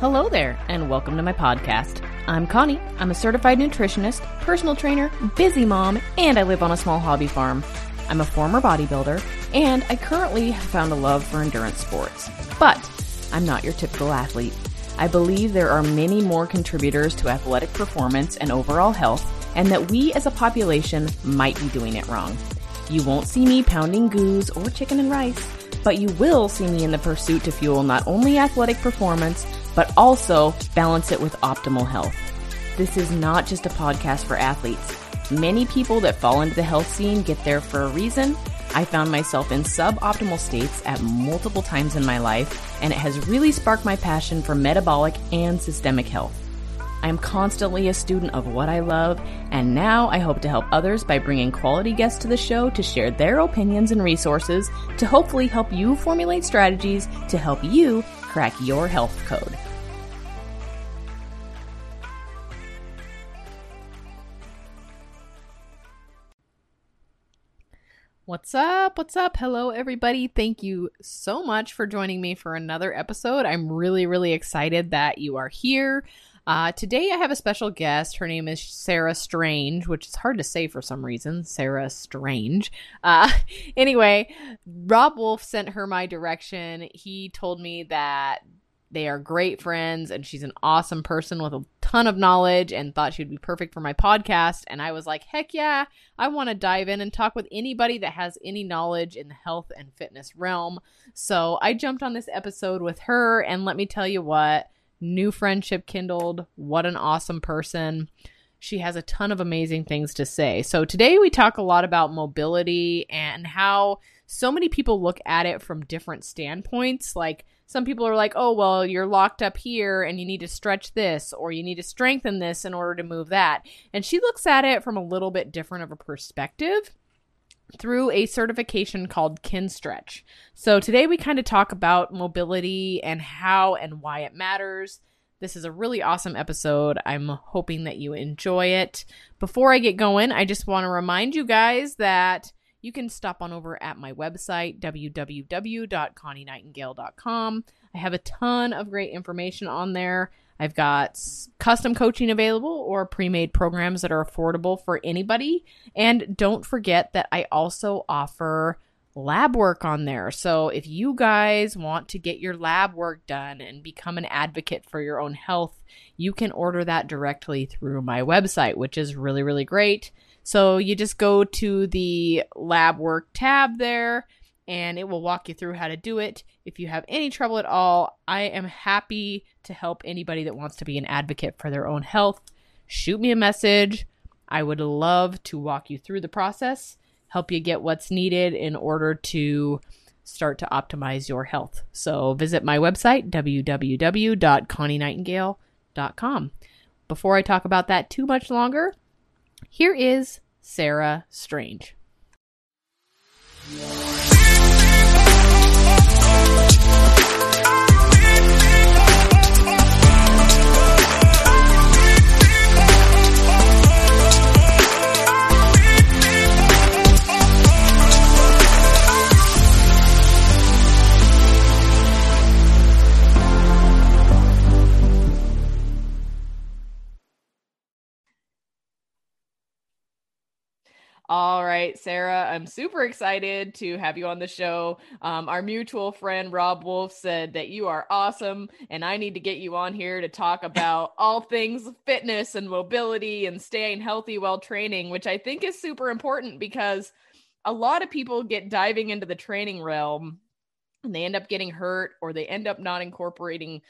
Hello there, and welcome to my podcast. I'm Connie. I'm a certified nutritionist, personal trainer, busy mom, and I live on a small hobby farm. I'm a former bodybuilder, and I currently have found a love for endurance sports. But I'm not your typical athlete. I believe there are many more contributors to athletic performance and overall health, and that we as a population might be doing it wrong. You won't see me pounding goose or chicken and rice, but you will see me in the pursuit to fuel not only athletic performance, but also balance it with optimal health. This is not just a podcast for athletes. Many people that fall into the health scene get there for a reason. I found myself in suboptimal states at multiple times in my life, and it has really sparked my passion for metabolic and systemic health. I am constantly a student of what I love, and now I hope to help others by bringing quality guests to the show to share their opinions and resources to hopefully help you formulate strategies to help you crack your health code. What's up? What's up? Hello, everybody. Thank you so much for joining me for another episode. I'm really, really excited that you are here. Uh, today, I have a special guest. Her name is Sarah Strange, which is hard to say for some reason. Sarah Strange. Uh, anyway, Robb Wolf sent her my direction. He told me that they are great friends and she's an awesome person with a ton of knowledge and thought she'd be perfect for my podcast. And I was like, heck yeah, I want to dive in and talk with anybody that has any knowledge in the health and fitness realm. So I jumped on this episode with her, and let me tell you what, new friendship kindled. What an awesome person. She has a ton of amazing things to say. So today we talk a lot about mobility and how so many people look at it from different standpoints. Like, some people are like, oh, well, you're locked up here and you need to stretch this or you need to strengthen this in order to move that. And she looks at it from a little bit different of a perspective through a certification called Kinstretch. So today we kind of talk about mobility and how and why it matters. This is a really awesome episode. I'm hoping that you enjoy it. Before I get going, I just want to remind you guys that you can stop on over at my website, www.connienightingale.com. I have a ton of great information on there. I've got custom coaching available or pre made programs that are affordable for anybody. And don't forget that I also offer lab work on there. So if you guys want to get your lab work done and become an advocate for your own health, you can order that directly through my website, which is really, really great. So you just go to the lab work tab there and it will walk you through how to do it. If you have any trouble at all, I am happy to help anybody that wants to be an advocate for their own health. Shoot me a message. I would love to walk you through the process, help you get what's needed in order to start to optimize your health. So visit my website, www.connienightingale.com. Before I talk about that too much longer, here is Sarah Strange. All right, Sarah, I'm super excited to have you on the show. Um, our mutual friend Robb Wolf said that you are awesome, and I need to get you on here to talk about all things fitness and mobility and staying healthy while training, which I think is super important because a lot of people get diving into the training realm and they end up getting hurt or they end up not incorporating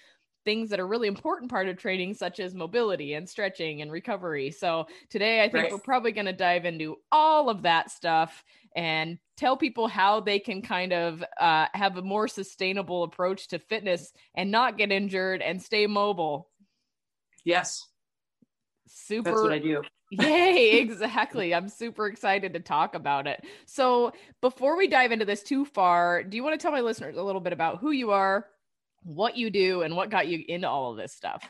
things that are really important part of training such as mobility and stretching and recovery so today i think right. we're probably going to dive into all of that stuff and tell people how they can kind of uh, have a more sustainable approach to fitness and not get injured and stay mobile yes super that's what i do Yay, exactly. I'm super excited to talk about it. So, before we dive into this too far, do you want to tell my listeners a little bit about who you are, what you do and what got you into all of this stuff.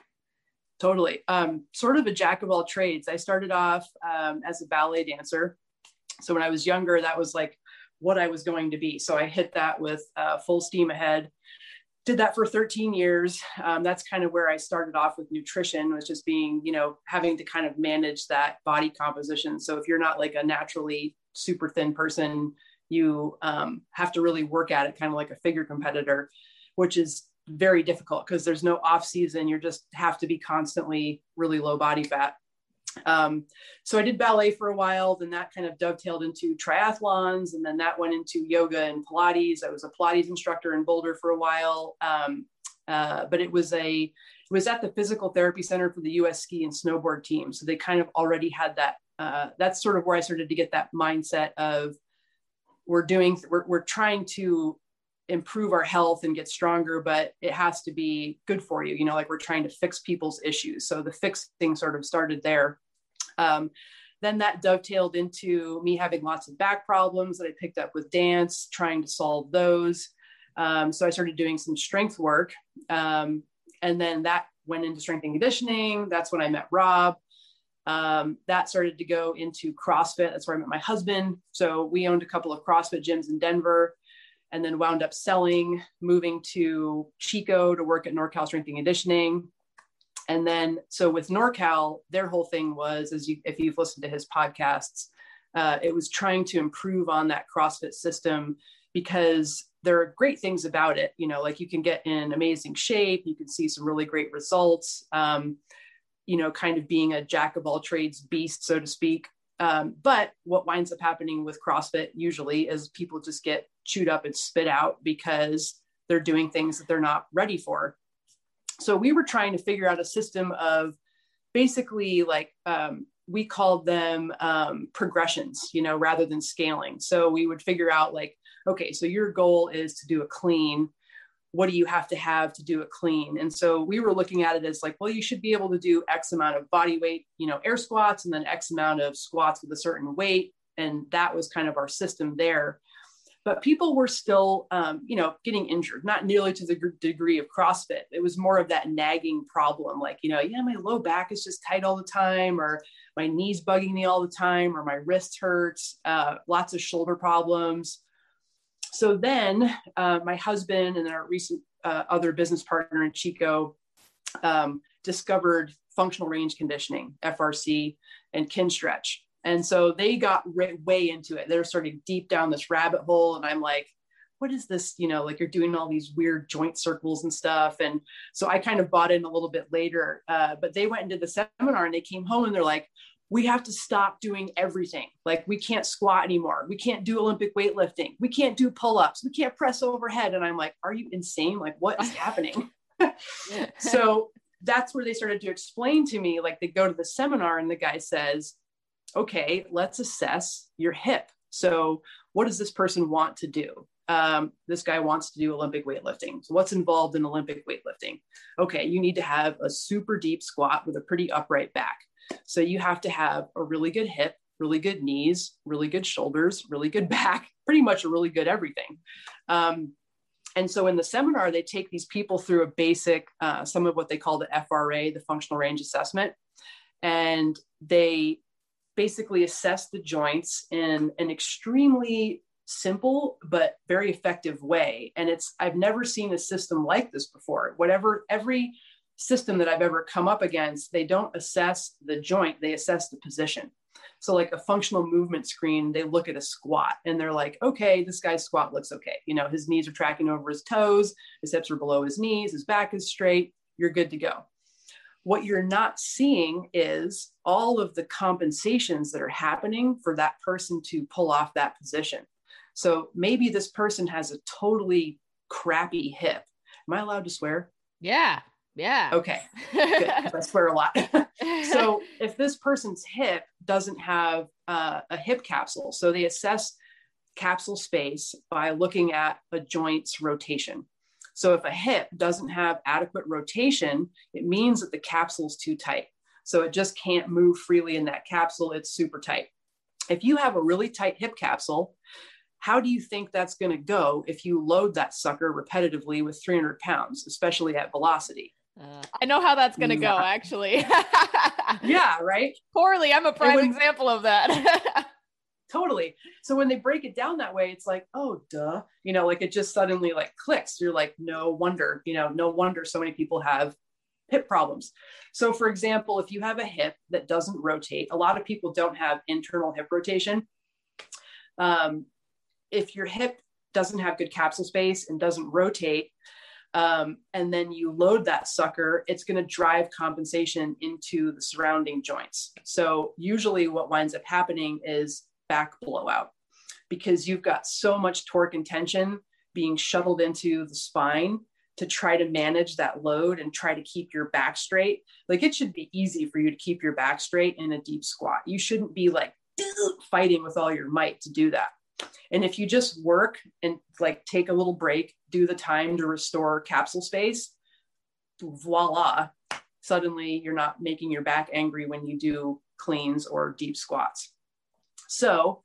Totally. Um, sort of a jack of all trades. I started off um, as a ballet dancer. So when I was younger, that was like what I was going to be. So I hit that with uh, full steam ahead. did that for 13 years. Um, that's kind of where I started off with nutrition, was just being, you know, having to kind of manage that body composition. So if you're not like a naturally super thin person, you um, have to really work at it, kind of like a figure competitor, which is very difficult because there's no off season. You just have to be constantly really low body fat. Um, so I did ballet for a while, then that kind of dovetailed into triathlons, and then that went into yoga and Pilates. I was a Pilates instructor in Boulder for a while, um, uh, but it was a it was at the physical therapy center for the U.S. ski and snowboard team, so they kind of already had that. Uh, that's sort of where I started to get that mindset of we're doing we're, we're trying to improve our health and get stronger, but it has to be good for you. You know, like we're trying to fix people's issues. So the fixing sort of started there. Um, then that dovetailed into me having lots of back problems that I picked up with dance, trying to solve those. Um, so I started doing some strength work. Um, and then that went into strength and conditioning. That's when I met Rob. Um, that started to go into CrossFit. That's where I met my husband. So we owned a couple of CrossFit gyms in Denver and then wound up selling, moving to Chico to work at NorCal Strength and Conditioning. And then, so with NorCal, their whole thing was, as you, if you've listened to his podcasts, uh, it was trying to improve on that CrossFit system because there are great things about it. You know, like you can get in amazing shape, you can see some really great results. Um, you know, kind of being a jack of all trades beast, so to speak. Um, but what winds up happening with CrossFit usually is people just get chewed up and spit out because they're doing things that they're not ready for. So we were trying to figure out a system of basically like um, we called them um, progressions, you know, rather than scaling. So we would figure out like, okay, so your goal is to do a clean. What do you have to have to do a clean? And so we were looking at it as like, well, you should be able to do X amount of body weight, you know, air squats, and then X amount of squats with a certain weight. And that was kind of our system there but people were still um, you know getting injured not nearly to the g- degree of crossfit it was more of that nagging problem like you know yeah my low back is just tight all the time or my knees bugging me all the time or my wrist hurts uh, lots of shoulder problems so then uh, my husband and our recent uh, other business partner in chico um, discovered functional range conditioning frc and kin stretch. and so they got way into it. They're sort of deep down this rabbit hole. And I'm like, what is this? You know, like you're doing all these weird joint circles and stuff. And so I kind of bought in a little bit later. Uh, but they went into the seminar and they came home and they're like, we have to stop doing everything. Like we can't squat anymore. We can't do Olympic weightlifting. We can't do pull-ups. We can't press overhead. And I'm like, are you insane? Like what is happening? so that's where they started to explain to me, like they go to the seminar and the guy says, okay, let's assess your hip. So, what does this person want to do? Um, this guy wants to do Olympic weightlifting. So, what's involved in Olympic weightlifting? Okay, you need to have a super deep squat with a pretty upright back. So, you have to have a really good hip, really good knees, really good shoulders, really good back, pretty much a really good everything. Um, and so in the seminar, they take these people through a basic, uh, some of what they call the FRA, the functional range assessment. And they basically assess the joints in an extremely simple but very effective way and it's i've never seen a system like this before whatever every system that i've ever come up against they don't assess the joint they assess the position so like a functional movement screen they look at a squat and they're like okay this guy's squat looks okay you know his knees are tracking over his toes his hips are below his knees his back is straight you're good to go what you're not seeing is all of the compensations that are happening for that person to pull off that position. So maybe this person has a totally crappy hip. Am I allowed to swear? Yeah. Yeah. Okay. Good, I swear a lot. so if this person's hip doesn't have uh, a hip capsule, so they assess capsule space by looking at a joint's rotation. So if a hip doesn't have adequate rotation, it means that the capsule is too tight. So it just can't move freely in that capsule. It's super tight. If you have a really tight hip capsule, how do you think that's going to go if you load that sucker repetitively with 300 pounds, especially at velocity? Uh, I know how that's going to go, actually. yeah, right? Poorly. I'm a prime example of that. totally. So when they break it down that way, it's like, oh, duh, you know, like it just suddenly like clicks. You're like, no wonder, you know, no wonder so many people have hip problems. So, for example, if you have a hip that doesn't rotate, a lot of people don't have internal hip rotation. Um, if your hip doesn't have good capsule space and doesn't rotate, um, and then you load that sucker, it's going to drive compensation into the surrounding joints. So, usually, what winds up happening is back blowout because you've got so much torque and tension being shuttled into the spine to try to manage that load and try to keep your back straight. Like it should be easy for you to keep your back straight in a deep squat. You shouldn't be like fighting with all your might to do that. And if you just work and like take a little break, do the time to restore capsule space, voila, suddenly you're not making your back angry when you do cleans or deep squats. So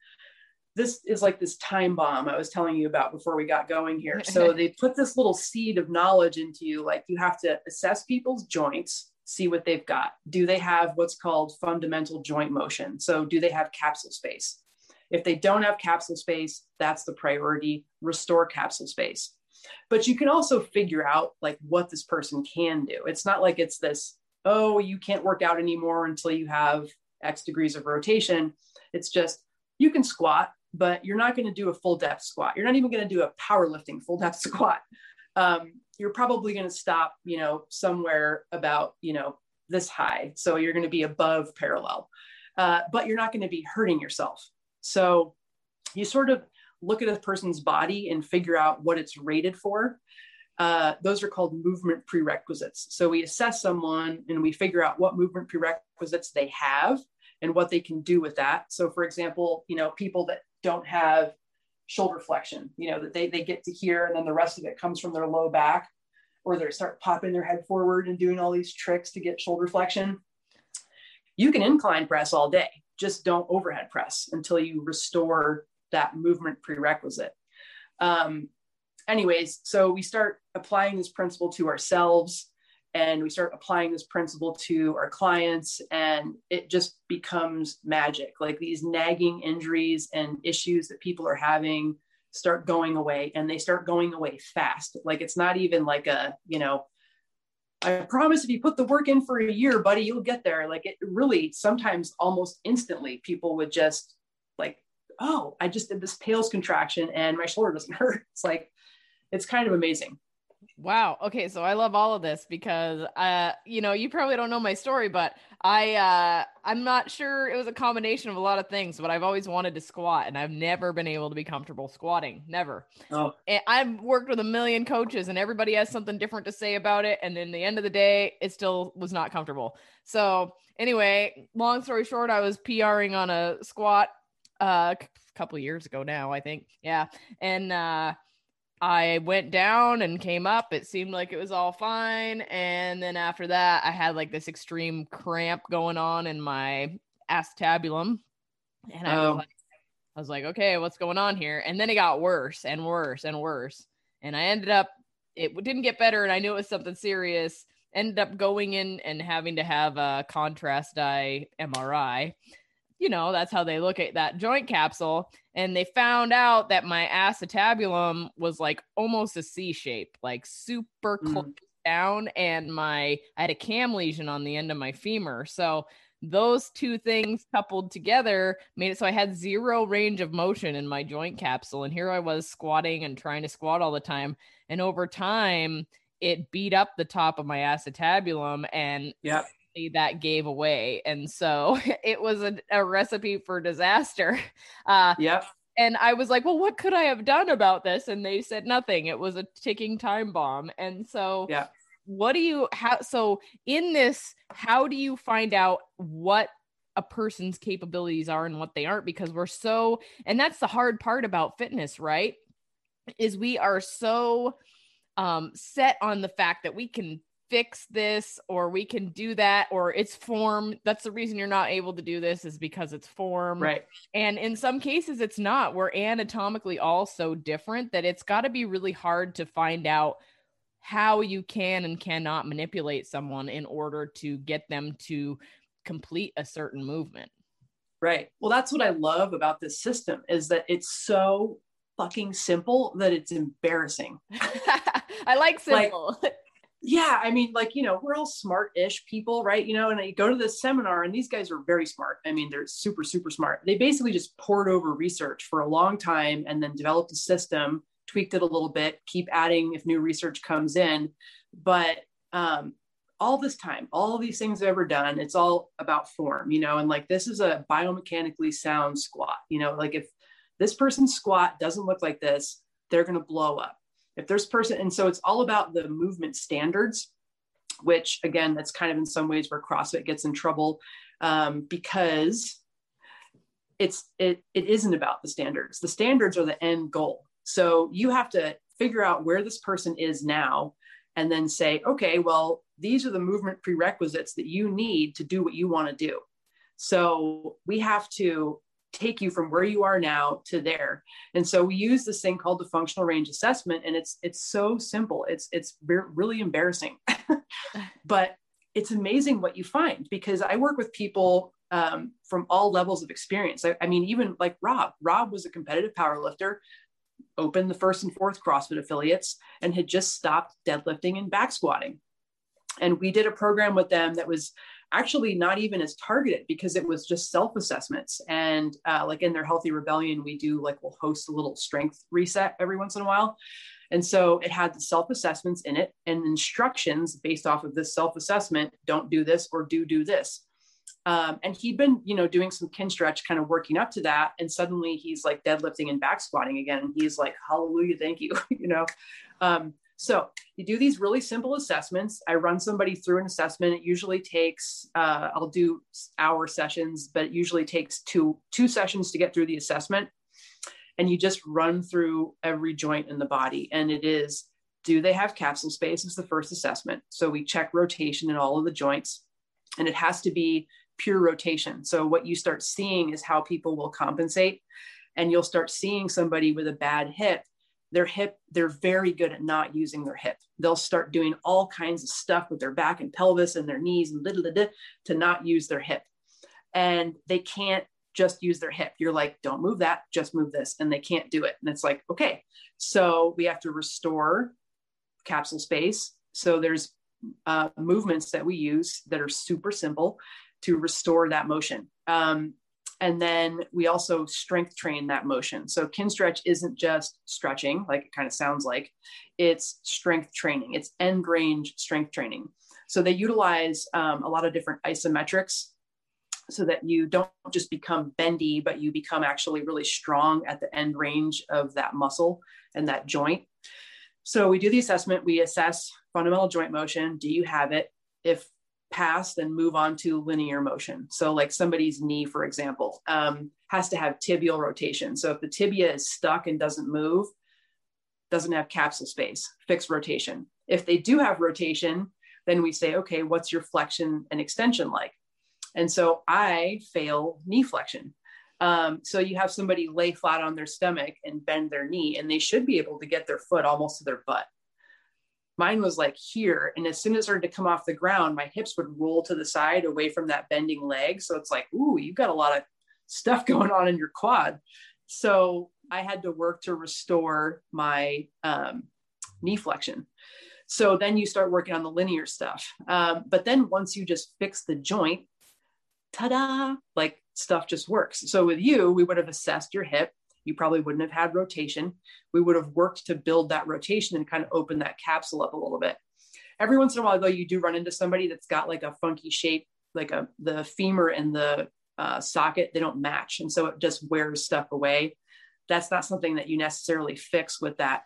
this is like this time bomb I was telling you about before we got going here. So they put this little seed of knowledge into you. Like you have to assess people's joints, see what they've got. Do they have what's called fundamental joint motion? So do they have capsule space? If they don't have capsule space, that's the priority. Restore capsule space. But you can also figure out like what this person can do. It's not like it's this, oh, you can't work out anymore until you have X degrees of rotation. It's just you can squat, but you're not going to do a full depth squat. You're not even going to do a powerlifting full depth squat. Um, you're probably going to stop, you know, somewhere about, you know, this high. So you're going to be above parallel, uh, but you're not going to be hurting yourself. So you sort of look at a person's body and figure out what it's rated for. Uh, those are called movement prerequisites. So we assess someone and we figure out what movement prerequisites they have and what they can do with that. So, for example, you know, people that don't have shoulder flexion, you know, that they, they get to here and then the rest of it comes from their low back, or they start popping their head forward and doing all these tricks to get shoulder flexion. You can incline press all day, just don't overhead press until you restore that movement prerequisite. Um, anyways, so we start applying this principle to ourselves and we start applying this principle to our clients and it just becomes magic. Like these nagging injuries and issues that people are having start going away and they start going away fast. Like it's not even like a you know i promise if you put the work in for a year buddy you'll get there. Like it really sometimes almost instantly people would just like oh i just did this PAILs contraction and my shoulder doesn't hurt it's like it's kind of amazing Wow. Okay, so I love all of this because uh you know, you probably don't know my story, but I uh I'm not sure it was a combination of a lot of things, but I've always wanted to squat and I've never been able to be comfortable squatting. Never. Oh. And I've worked with a million coaches and everybody has something different to say about it and in the end of the day, it still was not comfortable. So, anyway, long story short, I was PRing on a squat uh, a couple years ago now, I think. Yeah. And uh I went down and came up. It seemed like it was all fine. And then after that, I had like this extreme cramp going on in my acetabulum. And I, oh. was like, I was like, okay, what's going on here? And then it got worse and worse and worse. And I ended up, it didn't get better. And I knew it was something serious. Ended up going in and having to have a contrast dye MRI you know, that's how they look at that joint capsule. And they found out that my acetabulum was like almost a C shape, like super mm. close down. And my, I had a cam lesion on the end of my femur. So those two things coupled together made it so I had zero range of motion in my joint capsule. And here I was squatting and trying to squat all the time. And over time, it beat up the top of my acetabulum and yeah that gave away. And so it was a, a recipe for disaster. Uh, yep. And I was like, well, what could I have done about this? And they said nothing. It was a ticking time bomb. And so, yeah. What do you, how, so in this, how do you find out what a person's capabilities are and what they aren't? Because we're so, and that's the hard part about fitness, right? Is we are so um, set on the fact that we can fix this or we can do that or it's form that's the reason you're not able to do this is because it's form right and in some cases it's not we're anatomically all so different that it's got to be really hard to find out how you can and cannot manipulate someone in order to get them to complete a certain movement Right. Well, that's what I love about this system is that it's so fucking simple that it's embarrassing. I like simple. Like, yeah, I mean, like, you know, we're all smart-ish people, right? You know, and I go to this seminar and these guys are very smart. I mean, they're super, super smart. They basically just poured over research for a long time and then developed a system, tweaked it a little bit, keep adding if new research comes in. But um, all this time, all these things I've ever done, it's all about form, you know, and like this is a biomechanically sound squat, you know, like if this person's squat doesn't look like this, they're going to blow up. If there's person, and so it's all about the movement standards, which again, that's kind of in some ways where CrossFit gets in trouble um, because it's it it isn't about the standards. The standards are the end goal. So you have to figure out where this person is now and then say, okay, well, these are the movement prerequisites that you need to do what you want to do. So we have to take you from where you are now to there. And so we use this thing called the functional range assessment and it's it's so simple. It's it's really embarrassing. but it's amazing what you find because I work with people um, from all levels of experience. I, I mean, even like Rob. Rob was a competitive power lifter opened the first and fourth CrossFit affiliates and had just stopped deadlifting and back squatting. And we did a program with them that was actually not even as targeted because it was just self assessments. And uh, like in their Healthy Rebellion, we do like we'll host a little strength reset every once in a while. And so it had the self assessments in it and instructions based off of this self assessment don't do this or do do this. Um, and he'd been, you know, doing some kin stretch, kind of working up to that. And suddenly he's like deadlifting and back squatting again. And he's like, hallelujah, thank you, you know. Um, so you do these really simple assessments. I run somebody through an assessment. It usually takes, uh, I'll do hour sessions, but it usually takes two, two sessions to get through the assessment. And you just run through every joint in the body. And it is, do they have capsule space is the first assessment. So we check rotation in all of the joints and it has to be pure rotation. So what you start seeing is how people will compensate and you'll start seeing somebody with a bad hip their hip they're very good at not using their hip. They'll start doing all kinds of stuff with their back and pelvis and their knees and to not use their hip. And they can't just use their hip. You're like don't move that. Just move this. And they can't do it. And it's like okay so we have to restore capsule space. So there's uh, movements that we use that are super simple to restore that motion. Um, and then we also strength train that motion. So kin stretch isn't just stretching, like it kind of sounds like, it's strength training, it's end range strength training. So they utilize um, a lot of different isometrics so that you don't just become bendy, but you become actually really strong at the end range of that muscle and that joint. So we do the assessment, we assess fundamental joint motion. Do you have it? If pass, then move on to linear motion. So, like somebody's knee, for example, um, has to have tibial rotation. So, if the tibia is stuck and doesn't move, doesn't have capsule space, fixed rotation. If they do have rotation, then we say, okay, what's your flexion and extension like? And so I fail knee flexion. Um, so you have somebody lay flat on their stomach and bend their knee, and they should be able to get their foot almost to their butt mine was like here. And as soon as it started to come off the ground, my hips would roll to the side away from that bending leg. So it's like, ooh, you've got a lot of stuff going on in your quad. So I had to work to restore my um, knee flexion. So then you start working on the linear stuff. Um, but then once you just fix the joint, ta da, like stuff just works. So with you, we would have assessed your hip you probably wouldn't have had rotation. We would have worked to build that rotation and kind of open that capsule up a little bit. Every once in a while, though, you do run into somebody that's got like a funky shape, like a the femur and the uh, socket, they don't match. And so it just wears stuff away. That's not something that you necessarily fix with that.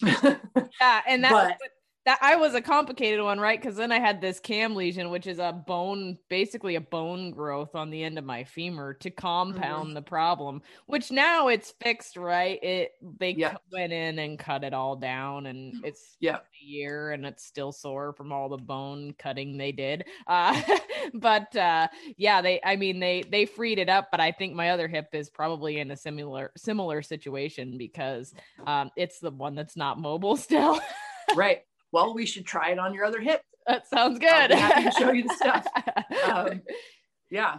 yeah. And that's but, that I was a complicated one, right? Because then I had this cam lesion, which is a bone, basically a bone growth on the end of my femur to compound mm-hmm. the problem. Which now it's fixed, right? It they yeah. went in and cut it all down, and it's yeah a year, and it's still sore from all the bone cutting they did. Uh, but uh, yeah, they, I mean, they they freed it up, but I think my other hip is probably in a similar similar situation because um, it's the one that's not mobile still. right well, we should try it on your other hip. That sounds good. I'll show you the stuff. Um, yeah.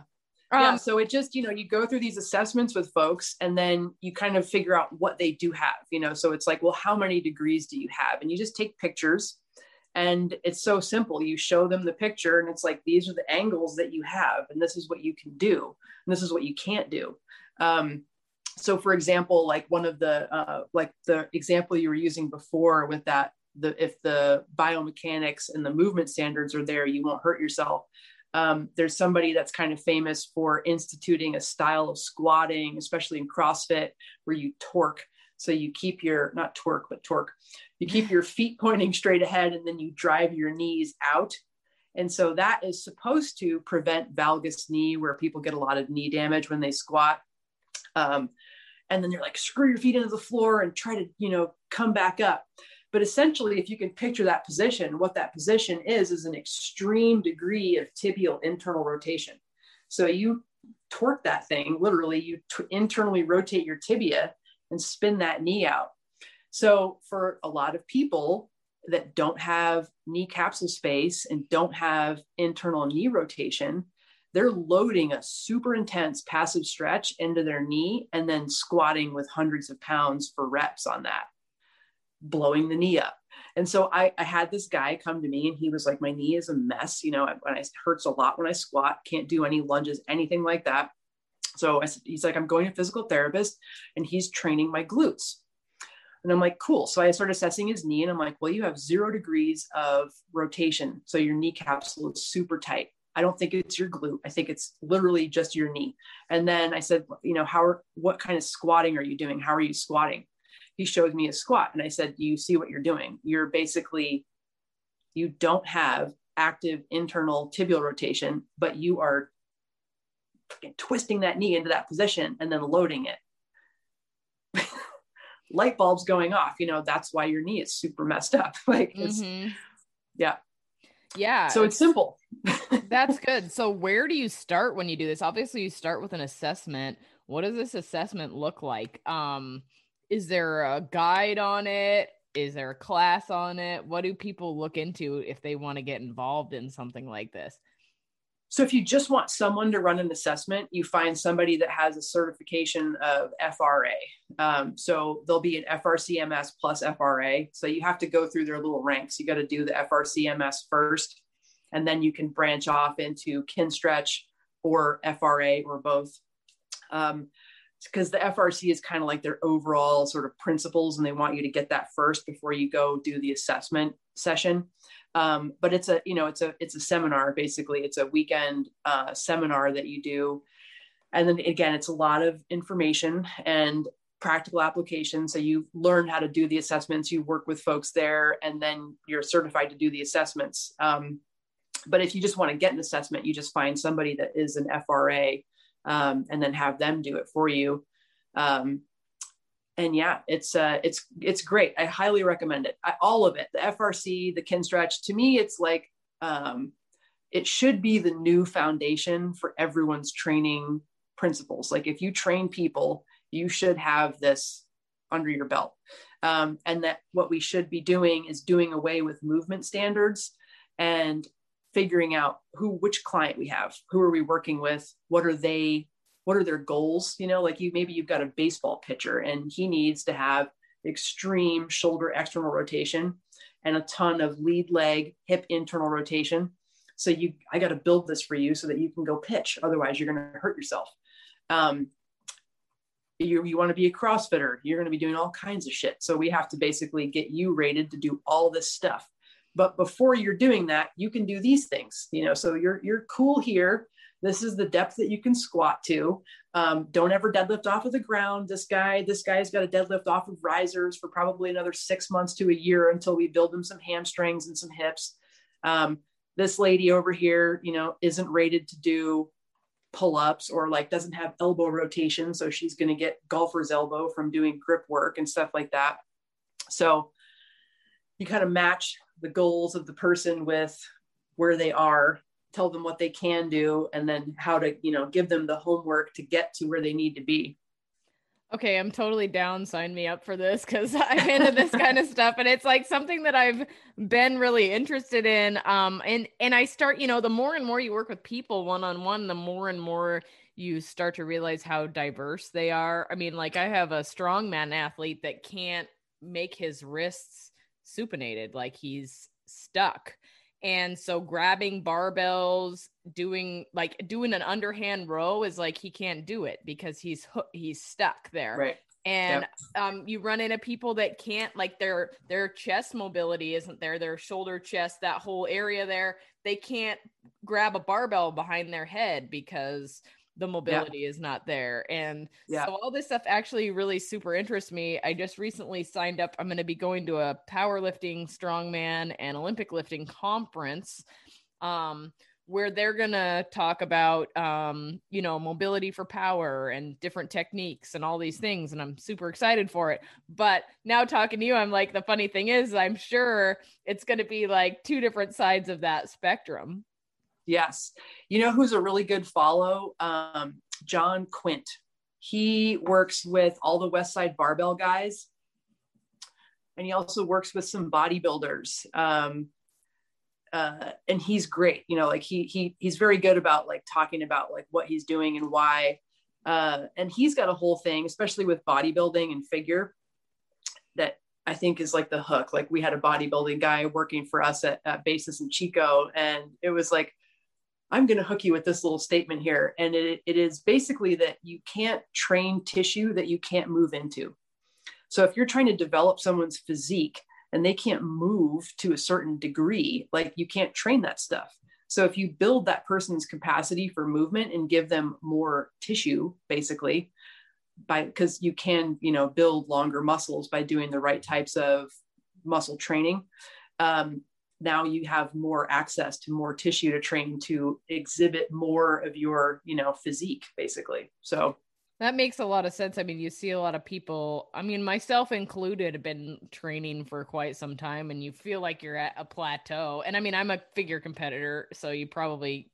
Um, yeah, so it just, you know, you go through these assessments with folks and then you kind of figure out what they do have, you know. So it's like, well, how many degrees do you have? And you just take pictures and it's so simple. You show them the picture and it's like, these are the angles that you have, and this is what you can do, and this is what you can't do. Um, so for example, like one of the, uh, like the example you were using before with that, the, if the biomechanics and the movement standards are there, you won't hurt yourself um, there's somebody that's kind of famous for instituting a style of squatting, especially in CrossFit, where you torque. So you keep your, not torque, but torque, you keep your feet pointing straight ahead and then you drive your knees out. And so that is supposed to prevent valgus knee, where people get a lot of knee damage when they squat. Um, and then you're like, screw your feet into the floor and try to, you know, come back up. But essentially, if you can picture that position, what that position is, is an extreme degree of tibial internal rotation. So you torque that thing, literally, you t- internally rotate your tibia and spin that knee out. So for a lot of people that don't have knee capsule space and don't have internal knee rotation, they're loading a super intense passive stretch into their knee and then squatting with hundreds of pounds for reps on that blowing the knee up. And so I, I, had this guy come to me and he was like, my knee is a mess. You know, when I hurts a lot when I squat, can't do any lunges, anything like that. So I, said, he's like, I'm going to physical therapist and he's training my glutes. And I'm like, cool. So I started assessing his knee and I'm like, well, you have zero degrees of rotation. So your knee capsule is super tight. I don't think it's your glute. I think it's literally just your knee. And then I said, you know, how are, what kind of squatting are you doing? How are you squatting? He showed me a squat and I said, you see what you're doing? You're basically, you don't have active internal tibial rotation, but you are twisting that knee into that position and then loading it. Light bulbs going off, you know, that's why your knee is super messed up. like, it's, mm-hmm. yeah. Yeah. So it's, it's simple. that's good. So, where do you start when you do this? Obviously, you start with an assessment. What does this assessment look like? Um, is there a guide on it? Is there a class on it? What do people look into if they want to get involved in something like this? So if you just want someone to run an assessment, you find somebody that has a certification of FRA. Um, so there'll be an FRCMS plus FRA. So you have to go through their little ranks. You got to do the FRCMS first, and then you can branch off into kin stretch or FRA or both. Um, because the FRC is kind of like their overall sort of principles, and they want you to get that first before you go do the assessment session. Um, but it's a you know it's a it's a seminar basically. It's a weekend uh, seminar that you do, and then again it's a lot of information and practical application. So you learn how to do the assessments. You work with folks there, and then you're certified to do the assessments. Um, but if you just want to get an assessment, you just find somebody that is an FRA um, and then have them do it for you. Um, and yeah, it's uh, it's it's great. I highly recommend it. I, all of it, the FRC, the Kinstretch. To me, it's like um, it should be the new foundation for everyone's training principles. Like if you train people, you should have this under your belt. Um, and that what we should be doing is doing away with movement standards and figuring out who which client we have who are we working with what are they what are their goals you know like you maybe you've got a baseball pitcher and he needs to have extreme shoulder external rotation and a ton of lead leg hip internal rotation. So you i got to build this for you so that you can go pitch. Otherwise you're going to hurt yourself. Um, you, you want to be a crossfitter. You're going to be doing all kinds of shit. So we have to basically get you rated to do all this stuff but before you're doing that you can do these things you know so you're you're cool here. This is the depth that you can squat to. Um, don't ever deadlift off of the ground. This guy this guy's got a deadlift off of risers for probably another six months to a year until we build him some hamstrings and some hips. Um, this lady over here you know isn't rated to do pull-ups or like doesn't have elbow rotation so she's going to get golfer's elbow from doing grip work and stuff like that. So you kind of match the goals of the person with where they are tell them what they can do and then how to you know give them the homework to get to where they need to be okay i'm totally down sign me up for this because i'm into this kind of stuff and it's like something that i've been really interested in um and and i start you know the more and more you work with people one-on-one the more and more you start to realize how diverse they are. I mean, like I have a strongman athlete that can't make his wrists supinated, like he's stuck. And so grabbing barbells, doing like doing an underhand row is like he can't do it because he's he's stuck there. Right. And yep. um, you run into people that can't like their their chest mobility isn't there, their shoulder, chest, that whole area there. They can't grab a barbell behind their head because the mobility yeah. is not there. And yeah. so all this stuff actually really super interests me. I just recently signed up. I'm going to be going to a powerlifting, strongman, and Olympic lifting conference. Um, where they're going to talk about um, you know mobility for power and different techniques and all these things and i'm super excited for it but now talking to you i'm like the funny thing is i'm sure it's going to be like two different sides of that spectrum Yes. You know who's a really good follow? Um, John Quint. He works with all the Westside Barbell guys. And he also works with some bodybuilders. Um, uh, and he's great. You know, like he he he's very good about like talking about like what he's doing and why. Uh, and he's got a whole thing, especially with bodybuilding and figure, that I think is like the hook. Like we had a bodybuilding guy working for us at, at Basis and Chico, and it was like I'm going to hook you with this little statement here. And it, it is basically that you can't train tissue that you can't move into. So if you're trying to develop someone's physique and they can't move to a certain degree, like you can't train that stuff. So if you build that person's capacity for movement and give them more tissue, basically, by because you can, you know, build longer muscles by doing the right types of muscle training. Um, now you have more access to more tissue to train to exhibit more of your you know physique basically so that makes a lot of sense. I mean, you see a lot of people, I mean, myself included, have been training for quite some time and you feel like you're at a plateau. And I mean, I'm a figure competitor, so you probably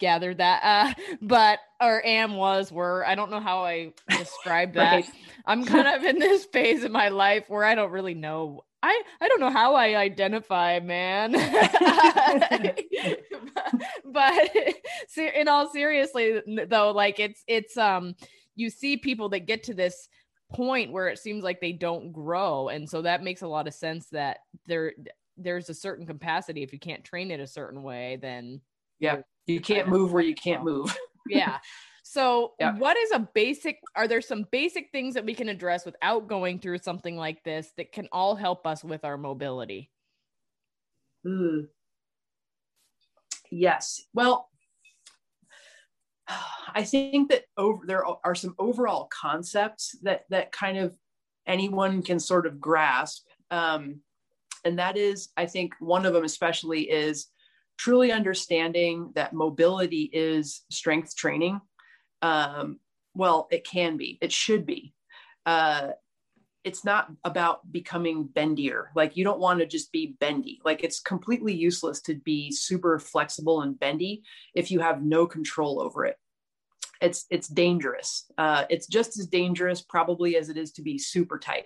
gathered that. Uh, but, or am, was, were, I don't know how I describe that. right. I'm kind of in this phase of my life where I don't really know I I don't know how I identify, man. but, but in all seriously though, like it's it's um you see people that get to this point where it seems like they don't grow and so that makes a lot of sense that there there's a certain capacity. If you can't train it a certain way then yeah you can't move where you can't move. Yeah so, yeah. what is a basic? Are there some basic things that we can address without going through something like this that can all help us with our mobility? Mm. Yes. Well, I think that over there are some overall concepts that that kind of anyone can sort of grasp, um, and that is, I think, one of them especially is truly understanding that mobility is strength training um, well, it can be, it should be. Uh, it's not about becoming bendier. Like you don't want to just be bendy. Like it's completely useless to be super flexible and bendy if you have no control over it. It's it's dangerous. Uh, it's just as dangerous probably as it is to be super tight.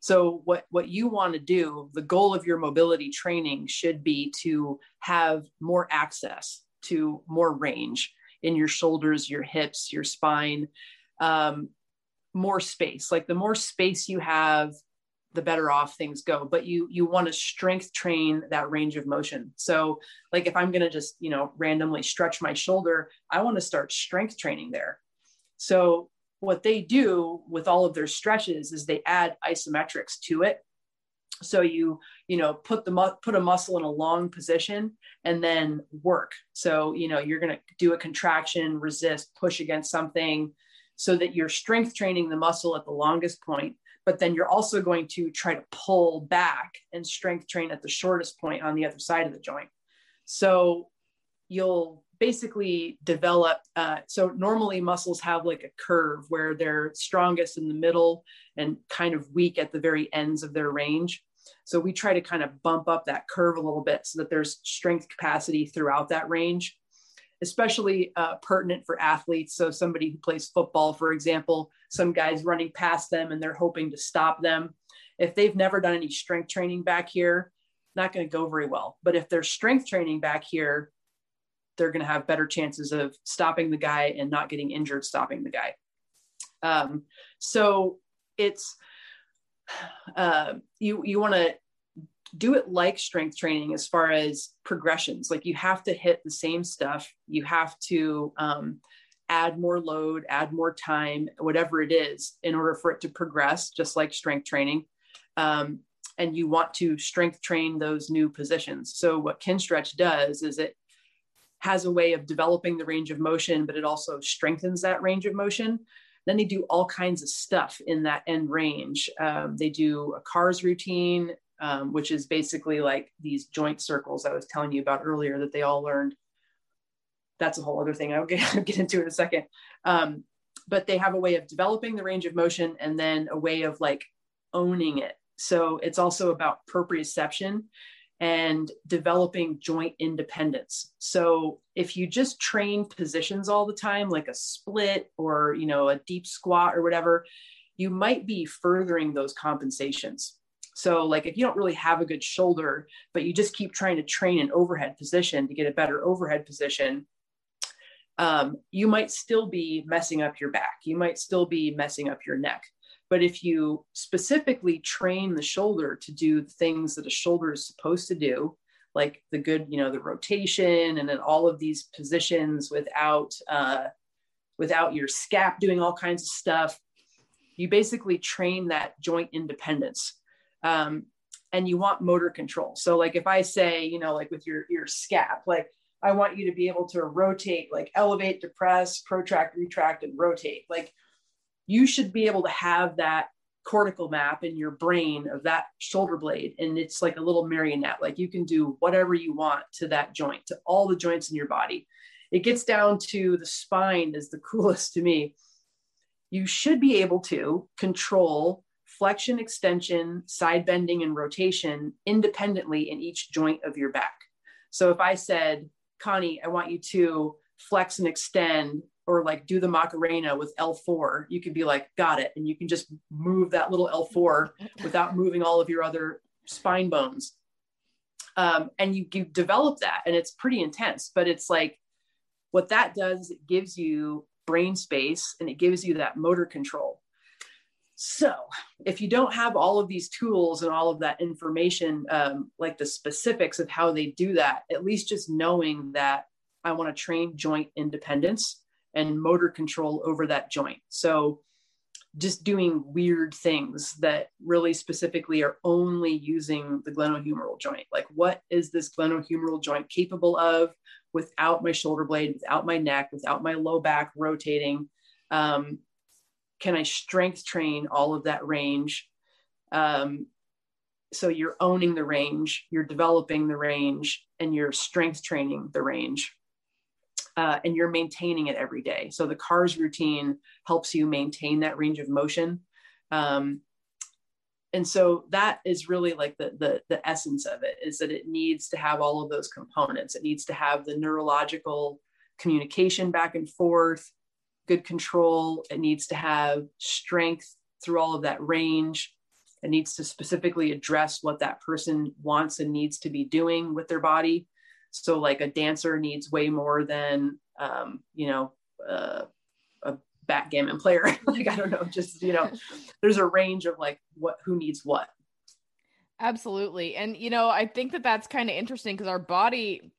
So what what you want to do, the goal of your mobility training should be to have more access to more range in your shoulders, your hips, your spine, um, more space. Like the more space you have, the better off things go. But you you want to strength train that range of motion. So like if I'm gonna just you know randomly stretch my shoulder, I want to start strength training there. So what they do with all of their stretches is they add isometrics to it so you you know put the mu- put a muscle in a long position and then work. So you know you're going to do a contraction resist push against something so that you're strength training the muscle at the longest point but then you're also going to try to pull back and strength train at the shortest point on the other side of the joint. So you'll basically develop uh, so normally muscles have like a curve where they're strongest in the middle and kind of weak at the very ends of their range so we try to kind of bump up that curve a little bit so that there's strength capacity throughout that range, especially uh, pertinent for athletes. So somebody who plays football, for example, some guys running past them and they're hoping to stop them. If they've never done any strength training back here, not going to go very well. But if there's strength training back here, they're going to have better chances of stopping the guy and not getting injured stopping the guy. Um, so it's uh, you you want to do it like strength training as far as progressions. Like you have to hit the same stuff. You have to um, add more load, add more time, whatever it is, in order for it to progress, just like strength training. Um, and you want to strength train those new positions. So what kin stretch does is it has a way of developing the range of motion, but it also strengthens that range of motion. Then they do all kinds of stuff in that end range. Um, they do a CARS routine, um, which is basically like these joint circles I was telling you about earlier that they all learned. That's a whole other thing I'll get, get into in a second. Um, but they have a way of developing the range of motion and then a way of like owning it. So it's also about proprioception and developing joint independence. So if you just train positions all the time, like a split or you know a deep squat or whatever, you might be furthering those compensations. So like if you don't really have a good shoulder, but you just keep trying to train an overhead position to get a better overhead position, um, you might still be messing up your back. You might still be messing up your neck. But if you specifically train the shoulder to do things that a shoulder is supposed to do, like the good, you know, the rotation and then all of these positions without uh, without your scap doing all kinds of stuff, you basically train that joint independence. Um, and you want motor control. So like if I say, you know, like with your your scap, like I want you to be able to rotate, like elevate, depress, protract, retract, and rotate. Like you should be able to have that cortical map in your brain of that shoulder blade and it's like a little marionette. Like you can do whatever you want to that joint to all the joints in your body. It gets down to the spine is the coolest to me. You should be able to control flexion extension side bending and rotation independently in each joint of your back. So if i said connie i want you to flex and extend or like do the Macarena with L4, you could be like, got it. And you can just move that little L4 without moving all of your other spine bones. Um, and you, you develop that and it's pretty intense, but it's like what that does, it gives you brain space and it gives you that motor control. So, if you don't have all of these tools and all of that information, um, like the specifics of how they do that, at least just knowing that I want to train joint independence and motor control over that joint. So just doing weird things that really specifically are only using the glenohumeral joint. Like, what is this glenohumeral joint capable of without my shoulder blade, without my neck, without my low back rotating? Um, can I strength train all of that range? Um, so you're owning the range, you're developing the range, and you're strength training the range uh, and you're maintaining it every day. So the CARS routine helps you maintain that range of motion. Um, and so that is really like the, the, the essence of it is that it needs to have all of those components. It needs to have the neurological communication back and forth, good control. It needs to have strength through all of that range. It needs to specifically address what that person wants and needs to be doing with their body. So like a dancer needs way more than um, you know uh, a backgammon player. like I don't know, just you know, there's a range of like what who needs what. Absolutely. And you know, I think that that's kind of interesting because our body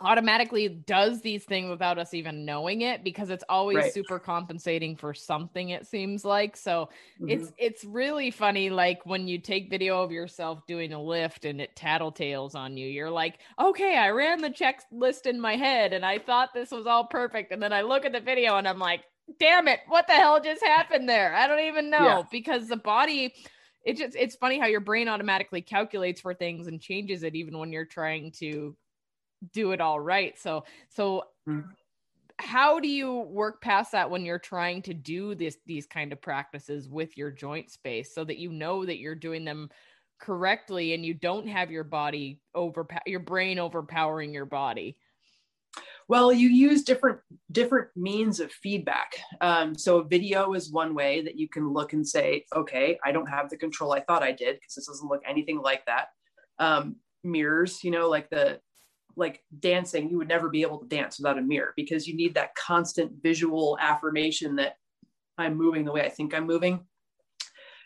automatically does these things without us even knowing it because it's always right. super compensating for something it seems like so mm-hmm. it's it's really funny like when you take video of yourself doing a lift and it tattletales on you you're like okay i ran the checklist in my head and i thought this was all perfect and then i look at the video and i'm like damn it what the hell just happened there i don't even know yeah. because the body it just it's funny how your brain automatically calculates for things and changes it even when you're trying to do it all right. So so mm-hmm. how do you work past that when you're trying to do this these kind of practices with your joint space so that you know that you're doing them correctly and you don't have your body over your brain overpowering your body? Well, you use different different means of feedback. Um, so video is one way that you can look and say, okay, I don't have the control I thought I did because this doesn't look anything like that. Um, mirrors, you know, like the like dancing, you would never be able to dance without a mirror because you need that constant visual affirmation that I'm moving the way I think I'm moving.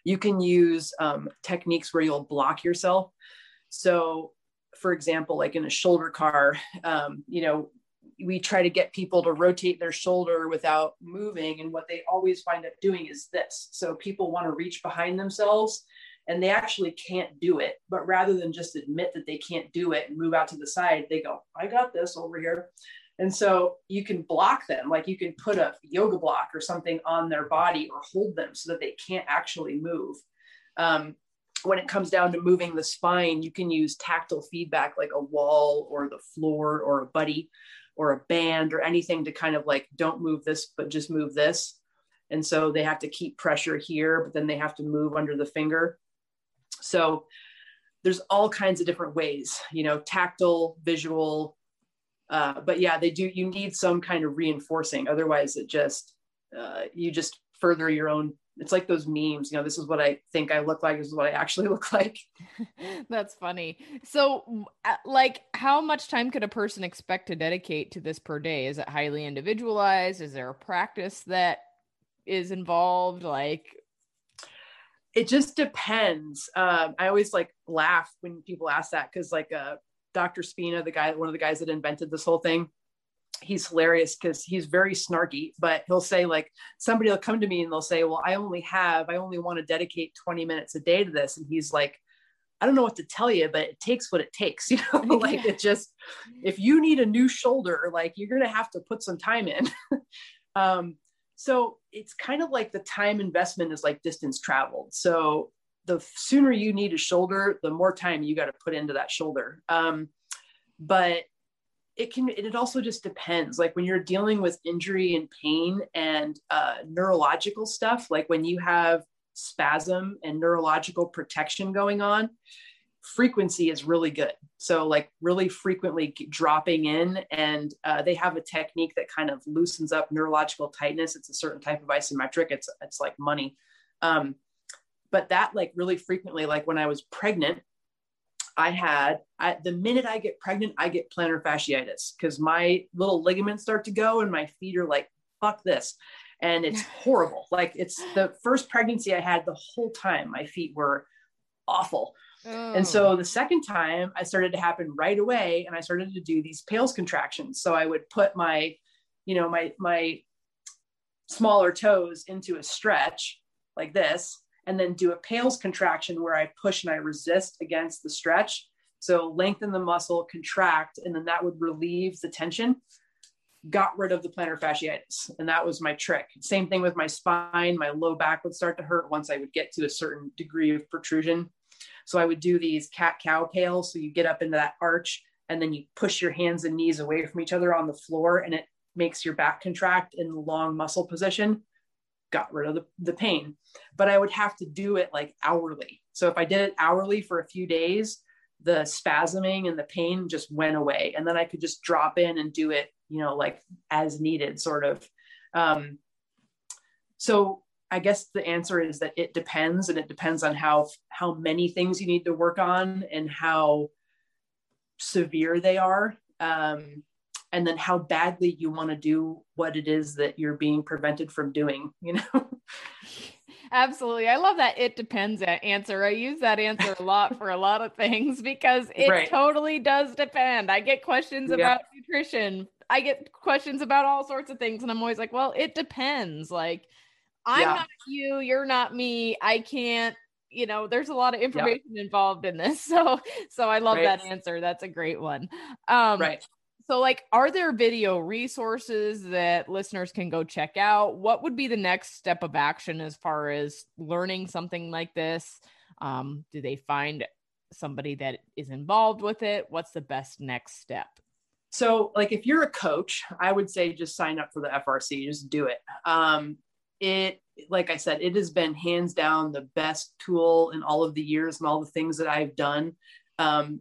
You can use um, techniques where you'll block yourself. So, for example, like in a shoulder car, um, you know, we try to get people to rotate their shoulder without moving. And what they always find up doing is this. So people want to reach behind themselves and they actually can't do it. But rather than just admit that they can't do it and move out to the side, they go, I got this over here. And so you can block them, like you can put a yoga block or something on their body or hold them so that they can't actually move. Um, when it comes down to moving the spine, you can use tactile feedback like a wall or the floor or a buddy or a band or anything to kind of like, don't move this, but just move this. And so they have to keep pressure here, but then they have to move under the finger. So there's all kinds of different ways, you know, tactile, visual. Uh, but yeah, they do, you need some kind of reinforcing. Otherwise, it just, uh, you just further your own it's like those memes you know this is what i think i look like this is what i actually look like that's funny so uh, like how much time could a person expect to dedicate to this per day is it highly individualized is there a practice that is involved like it just depends um, i always like laugh when people ask that because like uh, dr spina the guy one of the guys that invented this whole thing he's hilarious because he's very snarky, but he'll say like somebody will come to me and they'll say, "Well, I only have I only want to dedicate 20 minutes a day to this," and he's like, "I don't know what to tell you, but it takes what it takes." You know, like it just if you need a new shoulder, like you're gonna have to put some time in. um, so it's kind of like the time investment is like distance traveled. So the sooner you need a shoulder, the more time you got to put into that shoulder. Um, but it can it also just depends like when you're dealing with injury and pain and uh, neurological stuff like when you have spasm and neurological protection going on frequency is really good so like really frequently dropping in and uh, they have a technique that kind of loosens up neurological tightness it's a certain type of isometric it's it's like money um, but that like really frequently like when i was pregnant I had I, the minute I get pregnant, I get plantar fasciitis because my little ligaments start to go and my feet are like, fuck this. And it's horrible. Like it's the first pregnancy I had the whole time, my feet were awful. Oh. And so oh. the second time I started to happen right away and I started to do these PAILs contractions. So I would put my, you know, my, my smaller toes into a stretch like this and then do a PAILs contraction where I push and I resist against the stretch. So lengthen the muscle, contract, and then that would relieve the tension. Got rid of the plantar fasciitis. And that was my trick. Same thing with my spine. My low back would start to hurt once I would get to a certain degree of protrusion. So I would do these cat cow PAILs. So you get up into that arch and then you push your hands and knees away from each other on the floor and it makes your back contract in the long muscle position. Got rid of the, the pain. But i would have to do it like hourly. So if i did it hourly for a few days the spasming and the pain just went away. And then i could just drop in and do it you know like as needed sort of. Um, so i guess the answer is that it depends and it depends on how how many things you need to work on and how severe they are um, and then how badly you want to do what it is that you're being prevented from doing you know? Absolutely. I love that it depends answer. I use that answer a lot for a lot of things because it right. totally does depend. I get questions about nutrition. I get questions about all sorts of things and i'm always like well it depends. Like i'm yeah. not you you're not me i can't you know there's a lot of information yeah. involved in this so so i love right. that answer that's a great one um right so, like, are there video resources that listeners can go check out? What would be the next step of action as far as learning something like this? Um, do they find somebody that is involved with it? What's the best next step? So, like, if you're a coach, I would say just sign up for the FRC, just do it. Um, it, like I said, it has been hands down the best tool in all of the years and all the things that I've done. Um,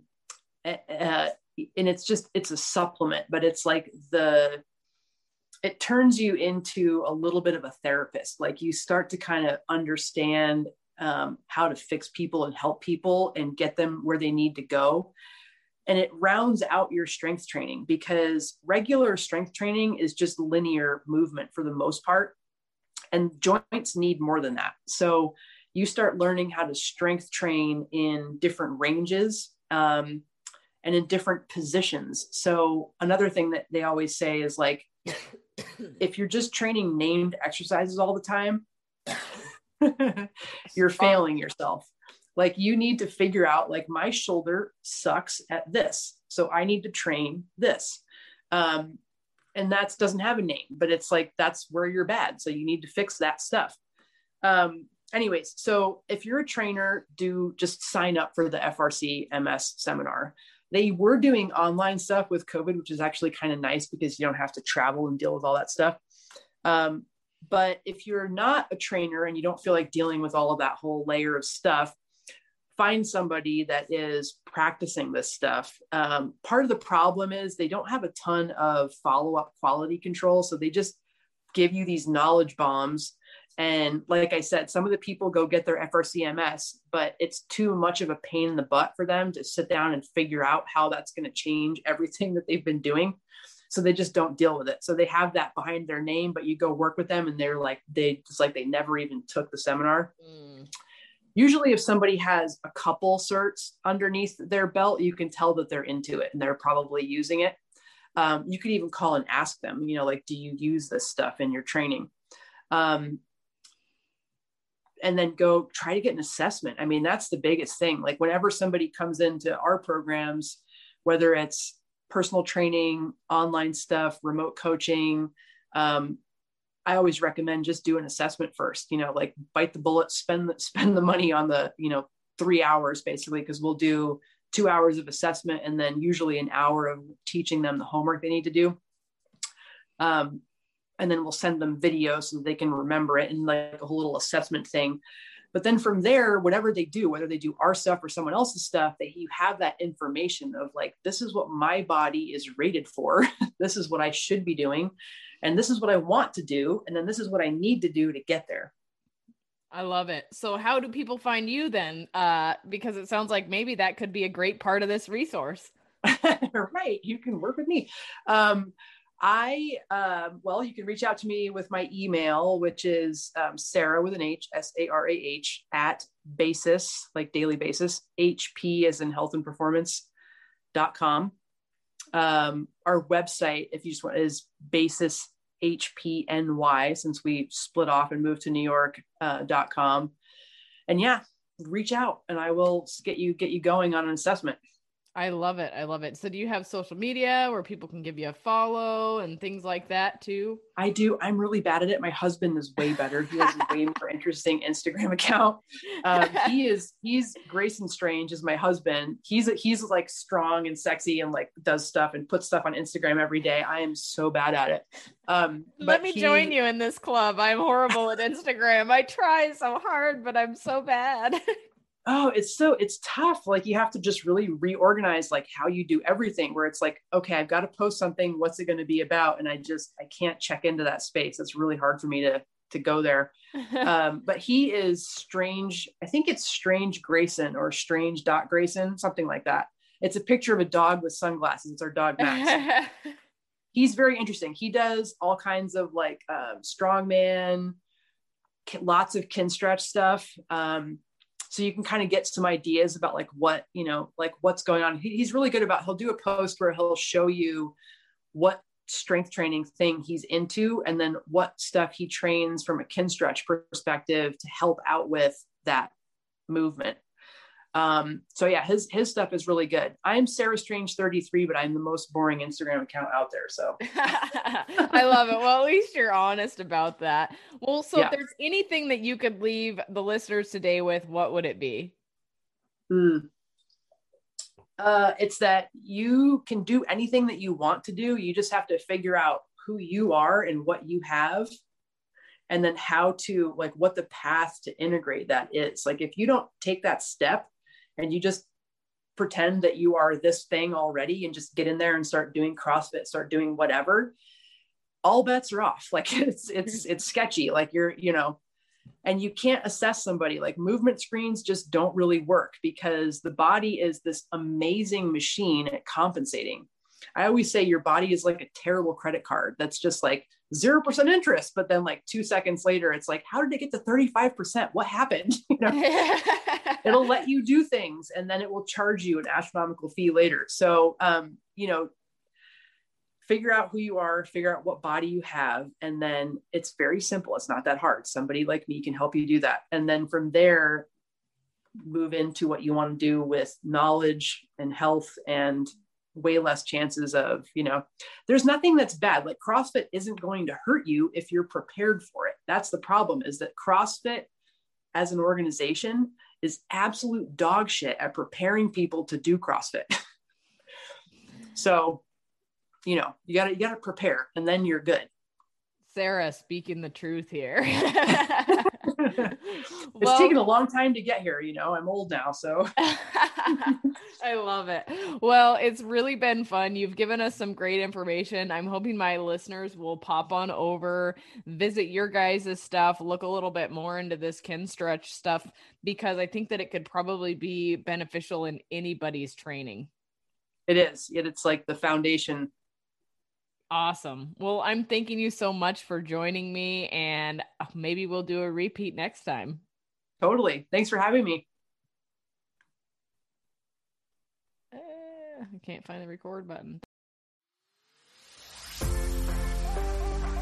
uh, and it's just it's a supplement but it's like the it turns you into a little bit of a therapist. Like you start to kind of understand um, how to fix people and help people and get them where they need to go. And it rounds out your strength training because regular strength training is just linear movement for the most part and joints need more than that. So you start learning how to strength train in different ranges um, and in different positions. So another thing that they always say is like if you're just training named exercises all the time you're failing yourself. Like you need to figure out like my shoulder sucks at this so i need to train this. Um, and that doesn't have a name but it's like that's where you're bad. So you need to fix that stuff. Um, anyways so if you're a trainer do just sign up for the frc ms seminar. They were doing online stuff with covid which is actually kind of nice because you don't have to travel and deal with all that stuff. Um, but if you're not a trainer and you don't feel like dealing with all of that whole layer of stuff find somebody that is practicing this stuff. Um, part of the problem is they don't have a ton of follow up quality control. So they just give you these knowledge bombs. And like I said, some of the people go get their FRCMS, but it's too much of a pain in the butt for them to sit down and figure out how that's going to change everything that they've been doing. So they just don't deal with it. So they have that behind their name, but you go work with them and they're like, they just like they never even took the seminar. Mm usually if somebody has a couple certs underneath their belt you can tell that they're into it and they're probably using it. Um, you could even call and ask them you know like do you use this stuff in your training? Um, and then go try to get an assessment. I mean that's the biggest thing. Like whenever somebody comes into our programs whether it's personal training online stuff remote coaching um, I always recommend just do an assessment first, you know, like bite the bullet, spend the, spend the money on the, you know, three hours basically, because we'll do two hours of assessment and then usually an hour of teaching them the homework they need to do. Um, and then we'll send them video so they can remember it and like a whole little assessment thing. But then from there, whatever they do, whether they do our stuff or someone else's stuff, that you have that information of like, this is what my body is rated for. this is what I should be doing and this is what I want to do, and then this is what I need to do to get there. I love it. So how do people find you then? Uh, because it sounds like maybe that could be a great part of this resource. right. You can work with me. Um, I, uh, well, you can reach out to me with my email, which is um, Sarah with an H, S A R A H, at basis, like daily basis, HP as in health and performance dot com. Um, our website, if you just want, is basis HPNY since we split off and moved to New York uh, .com. And yeah, reach out and I will get you get you going on an assessment. I love it. I love it. So do you have social media where people can give you a follow and things like that too? I do. I'm really bad at it. My husband is way better. He has a way more interesting Instagram account. Um, he is he's Grayson Strange is my husband. He's he's like strong and sexy and like does stuff and puts stuff on Instagram every day. I am so bad at it. Um, Let me he, join you in this club. I'm horrible at Instagram. I try so hard, but I'm so bad. oh it's so it's tough like you have to just really reorganize like how you do everything where it's like okay i've got to post something what's it going to be about? And i just i can't check into that space it's really hard for me to to go there. Um, but he is strange i think it's strange grayson or strange dot grayson something like that. It's a picture of a dog with sunglasses it's our dog max. He's very interesting he does all kinds of like uh, strongman lots of Kinstretch stuff um, so you can kind of get some ideas about like what you know like what's going on. He, he's really good about he'll do a post where he'll show you what strength training thing he's into and then what stuff he trains from a Kinstretch perspective to help out with that movement um, so yeah, his his stuff is really good. I'm Sarah Strange 33, but I'm the most boring Instagram account out there. So I love it. Well, at least you're honest about that. Well, so yeah. if there's anything that you could leave the listeners today with, what would it be? Mm. Uh, it's that you can do anything that you want to do. You just have to figure out who you are and what you have and then how to like what the path to integrate that is like if you don't take that step and you just pretend that you are this thing already and just get in there and start doing CrossFit, start doing whatever, all bets are off. Like it's it's it's sketchy. Like you're, you know, and you can't assess somebody like movement screens just don't really work because the body is this amazing machine at compensating i always say your body is like a terrible credit card that's just like 0% interest but then like two seconds later it's like how did it get to 35% what happened you know it'll let you do things and then it will charge you an astronomical fee later so um, you know figure out who you are, figure out what body you have, and then it's very simple. It's not that hard. Somebody like me can help you do that. And then from there, move into what you want to do with knowledge and health and way less chances of, you know, there's nothing that's bad. Like CrossFit isn't going to hurt you if you're prepared for it. That's the problem is that CrossFit as an organization is absolute dog shit at preparing people to do CrossFit. so you know, you gotta you gotta prepare and then you're good. Sarah speaking the truth here. it's well, taken a long time to get here, you know. I'm old now, so I love it. Well, it's really been fun. You've given us some great information. I'm hoping my listeners will pop on over, visit your guys' stuff, look a little bit more into this Kinstretch stuff because I think that it could probably be beneficial in anybody's training. It is. It's like the foundation Awesome. Well, I'm thanking you so much for joining me, and uh, maybe we'll do a repeat next time. Totally. Thanks for having me. Uh, I can't find the record button.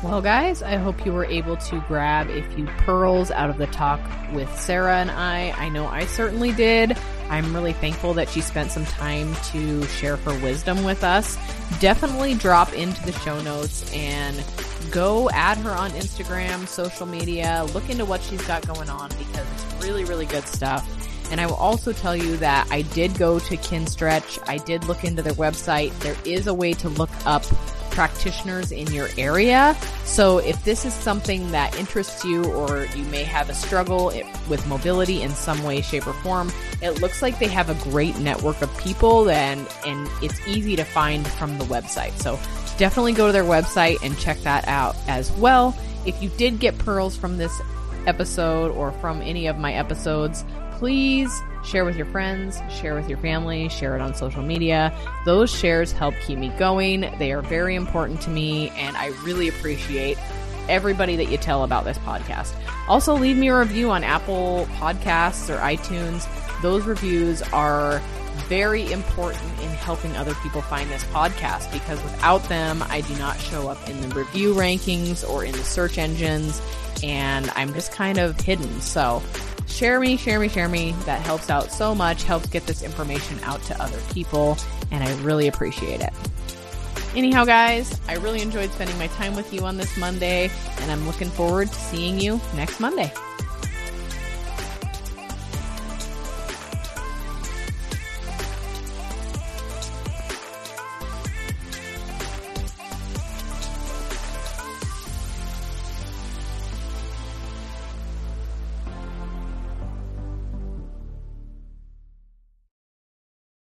Well, guys, I hope you were able to grab a few pearls out of the talk with Sarah and I. I know I certainly did. I'm really thankful that she spent some time to share her wisdom with us. Definitely drop into the show notes and go add her on Instagram, social media, look into what she's got going on because it's really, really good stuff. And I will also tell you that I did go to Kinstretch. I did look into their website. There is a way to look up practitioners in your area. So if this is something that interests you or you may have a struggle with mobility in some way, shape, or form, it looks like they have a great network of people and, and it's easy to find from the website. So definitely go to their website and check that out as well. If you did get pearls from this episode or from any of my episodes, please share with your friends, share with your family, share it on social media. Those shares help keep me going. They are very important to me, and I really appreciate everybody that you tell about this podcast. Also, leave me a review on Apple Podcasts or iTunes. Those reviews are very important in helping other people find this podcast because without them, I do not show up in the review rankings or in the search engines, and I'm just kind of hidden. So, share me, share me, share me. That helps out so much, helps get this information out to other people, and I really appreciate it. Anyhow, guys, I really enjoyed spending my time with you on this Monday, and I'm looking forward to seeing you next Monday.